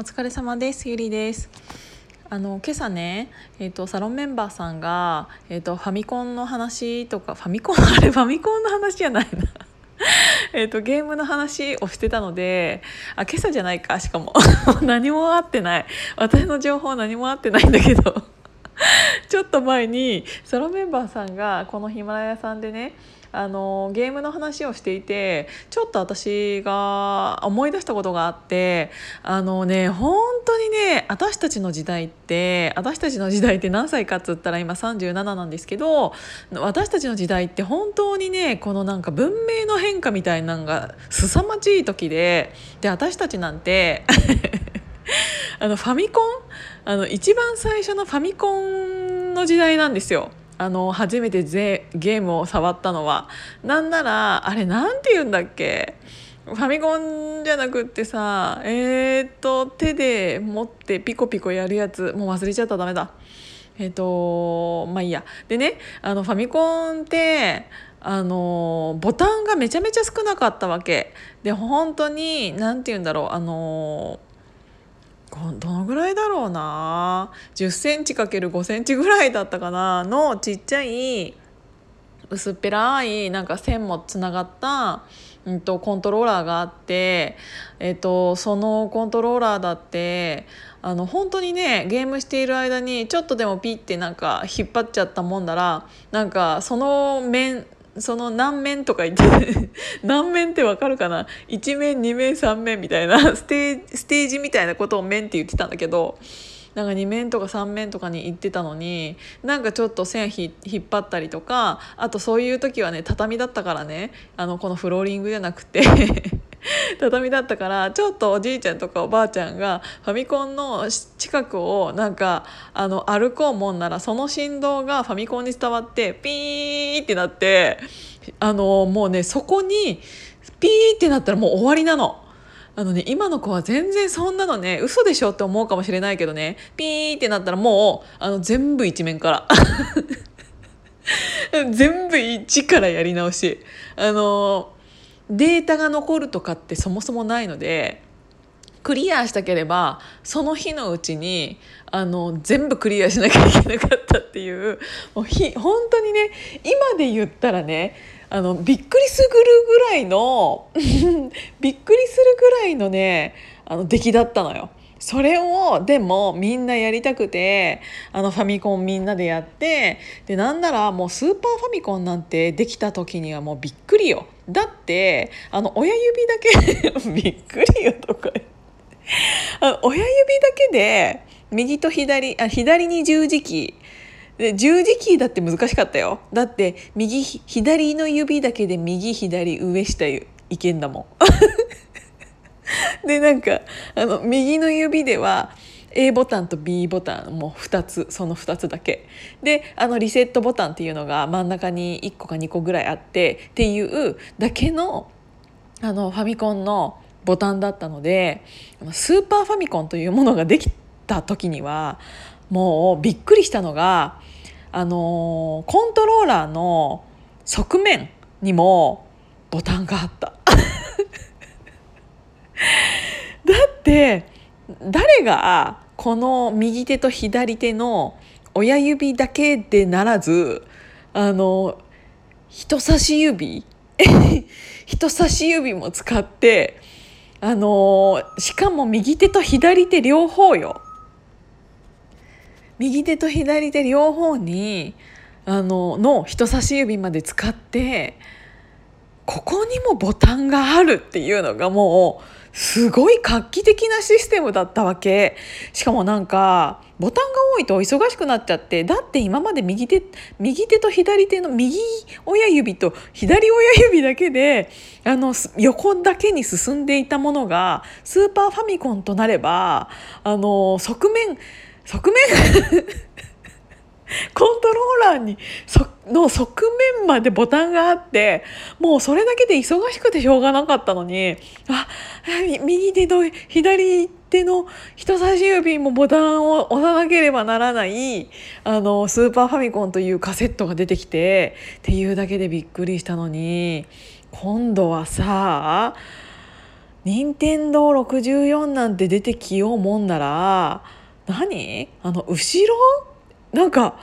お疲れ様です。ゆりです。あの今朝ね、えーと、サロンメンバーさんが、えーと、ファミコンの話とかファミコン？あれファミコンの話じゃないな。えとゲームの話をしてたのであ今朝じゃないかしかも。何も合ってない。私の情報何も合ってないんだけど。ちょっと前にサロンメンバーさんがこのヒマラヤさんでねあのゲームの話をしていてちょっと私が思い出したことがあってあのね本当にね私たちの時代って私たちの時代って何歳かっつったら今37なんですけど私たちの時代って本当にねこのなんか文明の変化みたいなのが凄まじい時でで私たちなんて あのファミコン？あの一番最初のファミコンの時代なんですよ。あの初めてゲームを触ったのはなんならあれなんて言うんだっけ？ファミコンじゃなくってさえー、っと手で持ってピコピコやるやつもう忘れちゃったらダメだ。えー、っとまあいいや。でねあのファミコンってあのボタンがめちゃめちゃ少なかったわけ。で本当に何て言うんだろうあのどのぐらいだろうな。10センチ ×5 センチぐらいだったかな。のちっちゃい薄っぺらいなんか線もつながった、うんと、コントローラーがあって、えっと、そのコントローラーだってあの本当にねゲームしている間にちょっとでもピッてなんか引っ張っちゃったもんだらなんかその面その何面とか言って 何面ってわかるかな？1面2面3面みたいな ステージステージみたいなことを面って言ってたんだけどなんか2面とか3面とかに行ってたのになんかちょっと線引っ張ったりとかあとそういう時はね畳だったからねあのこのフローリングじゃなくて 畳だったからちょっとおじいちゃんとかおばあちゃんがファミコンの近くをなんかあの歩こうもんならその振動がファミコンに伝わってピーってなってあのもうねそこにピーってなったらもう終わりなの。あのね、今の子は全然そんなのね嘘でしょって思うかもしれないけどねピーってなったらもうあの全部一面から 全部一からやり直しあのデータが残るとかってそもそもないのでクリアしたければその日のうちにあの全部クリアしなきゃいけなかったっていうもうひ本当にね今で言ったらねあのびっくりするぐらいの びっくりするぐらいのねあの出来だったのよ。それをでもみんなやりたくてあのファミコンみんなでやってでなんならもうスーパーファミコンなんてできた時にはもうびっくりよ。だってあの親指だけ びっくりよとかあの親指だけで右と左あ左に十字キー。で十字キーだって難しかったよ。だって右左の指だけで右左上下いけんだもん。でなんかあの右の指では A ボタンと B ボタンも2つその2つだけであのリセットボタンっていうのが真ん中に1個か2個ぐらいあってっていうだけのあのファミコンのボタンだったのでスーパーファミコンというものができた時にはもうびっくりしたのがあのコントローラーの側面にもボタンがあった。だって誰がこの右手と左手の親指だけでならずあの人差し指 人差し指も使ってあのしかも右手と左手両方よ。右手と左手両方にあのの人差し指まで使ってここにもボタンがあるっていうのがもうすごい画期的なシステムだったわけ。しかもなんかボタンが多いと忙しくなっちゃってだって今まで右手右手と左手の右親指と左親指だけであの横だけに進んでいたものがスーパーファミコンとなればあの側面側面コントローラーにの側面までボタンがあってもうそれだけで忙しくてしょうがなかったのにあ右手と左手の人差し指もボタンを押さなければならないあのスーパーファミコンというカセットが出てきてっていうだけでびっくりしたのに今度はさ任天堂64なんて出てきようもんなら何？あの後ろ？なんか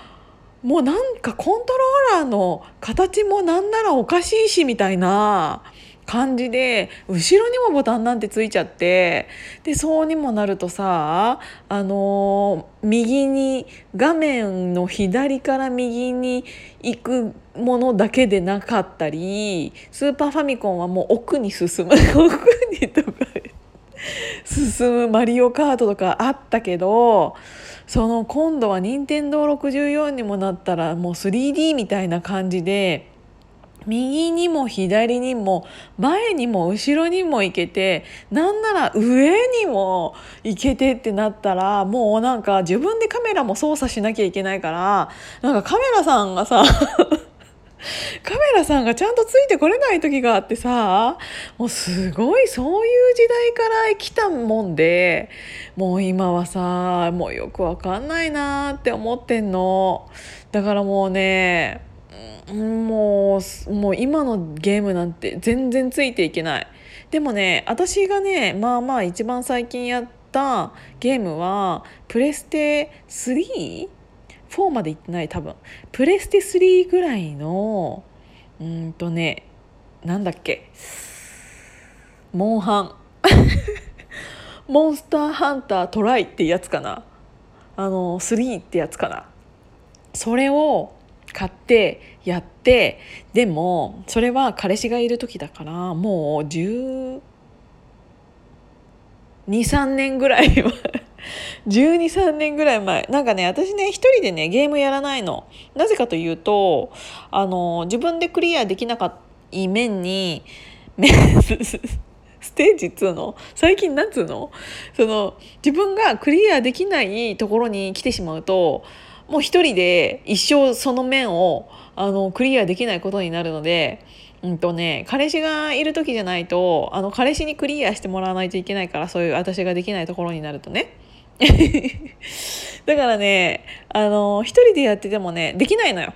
もうなんかコントローラーの形もなんならおかしいしみたいな感じで後ろにもボタンなんてついちゃってでそうにもなるとさあの右に画面の左から右に行くものだけでなかったりスーパーファミコンはもう奥に進む 奥にとか進むマリオカートとかあったけどその今度は任天堂64にもなったらもう 3D みたいな感じで。右にも左にも前にも後ろにも行けてなんなら上にも行けてってなったらもうなんか自分でカメラも操作しなきゃいけないからなんかカメラさんがさカメラさんがちゃんとついてこれない時があってさもうすごいそういう時代から来たもんでもう今はさもうよくわかんないなって思ってんのだからもうねもうもう今のゲームなんて全然ついていけないでもね私がねまあまあ一番最近やったゲームはプレステ 3? 4まで行ってない多分。プレステ3ぐらいのうんとねなんだっけ。モンハン。モンスターハンタートライってやつかな。あの3ってやつかな。それを買ってやってでもそれは彼氏がいる時だからもう1 2 3年ぐらい前123年ぐらい前。なんかね私ね一人でねゲームやらないの。なぜかというとあの自分でクリアできなかった面に ステージ2の？最近なんつうの？その自分がクリアできないところに来てしまうともう一人で一生その面をあのクリアできないことになるのでうんとね、彼氏がいる時じゃないとあの彼氏にクリアしてもらわないといけないからそういう私ができないところになるとね。だからねあの一人でやっててもねできないのよ。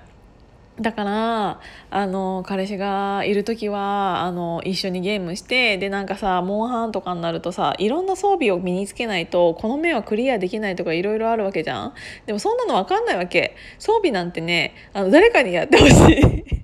だからあの彼氏がいる時はあの一緒にゲームしてでなんかさモンハンとかになるとさいろんな装備を身につけないとこの面はクリアできないとかいろいろあるわけじゃん。でもそんなの分かんないわけ。装備なんてねあの誰かにやってほしい。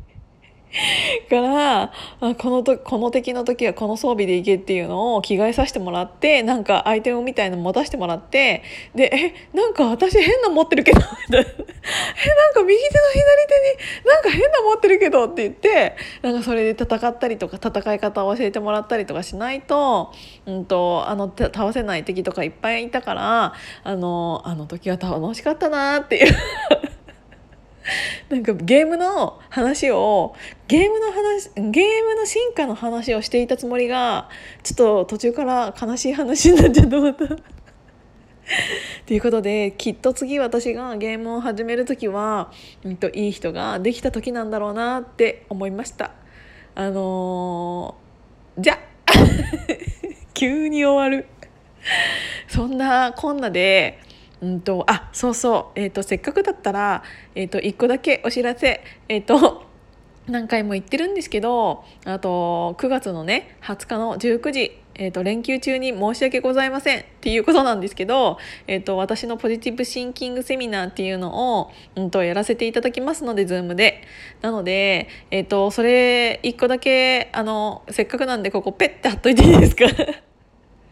からあこのとこの敵の時はこの装備でいけっていうのを着替えさせてもらってなんかアイテムみたいの持たせてもらってで「えなんか私変な持ってるけど」「えなんか右手の左手になんか変な持ってるけど」って言ってなんかそれで戦ったりとか戦い方を教えてもらったりとかしないと,、うんと、あの倒せない敵とかいっぱいいたからあのあの時は楽しかったなっていう。なんかゲームの話をゲームの話ゲームの進化の話をしていたつもりがちょっと途中から悲しい話になっちゃったまた。ということできっと次私がゲームを始める時は、うんと、いい人ができた時なんだろうなって思いました。あのー、じゃ 急に終わるそんなこんなでうんとあそうそう、えーと、せっかくだったら、えーと、1個だけお知らせ、えーと、何回も言ってるんですけどあと9月のね20日の19時えーと、連休中に申し訳ございません。っていうことなんですけど、えーと、私のポジティブシンキングセミナーっていうのを、うんと、やらせていただきますので Zoom で。なので、えー、とそれ1個だけあのせっかくなんでここペッて貼っといていいですか？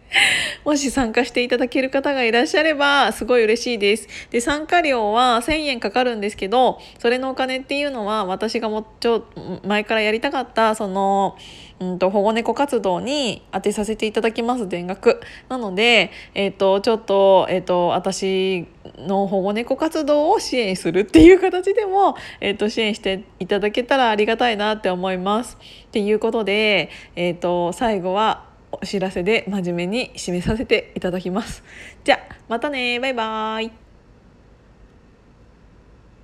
もし参加していただける方がいらっしゃればすごい嬉しいです。で参加料は1000円かかるんですけどそれのお金っていうのは私がもうちょ前からやりたかったその、うんと、保護猫活動に当てさせていただきます全額。なので、えーと、ちょっと,、えーと、私の保護猫活動を支援するっていう形でも、えー、と支援していただけたらありがたいなって思います。っていうことで、えー、と最後はお知らせで真面目に締めさせていただきます。じゃあまたねバイバーイ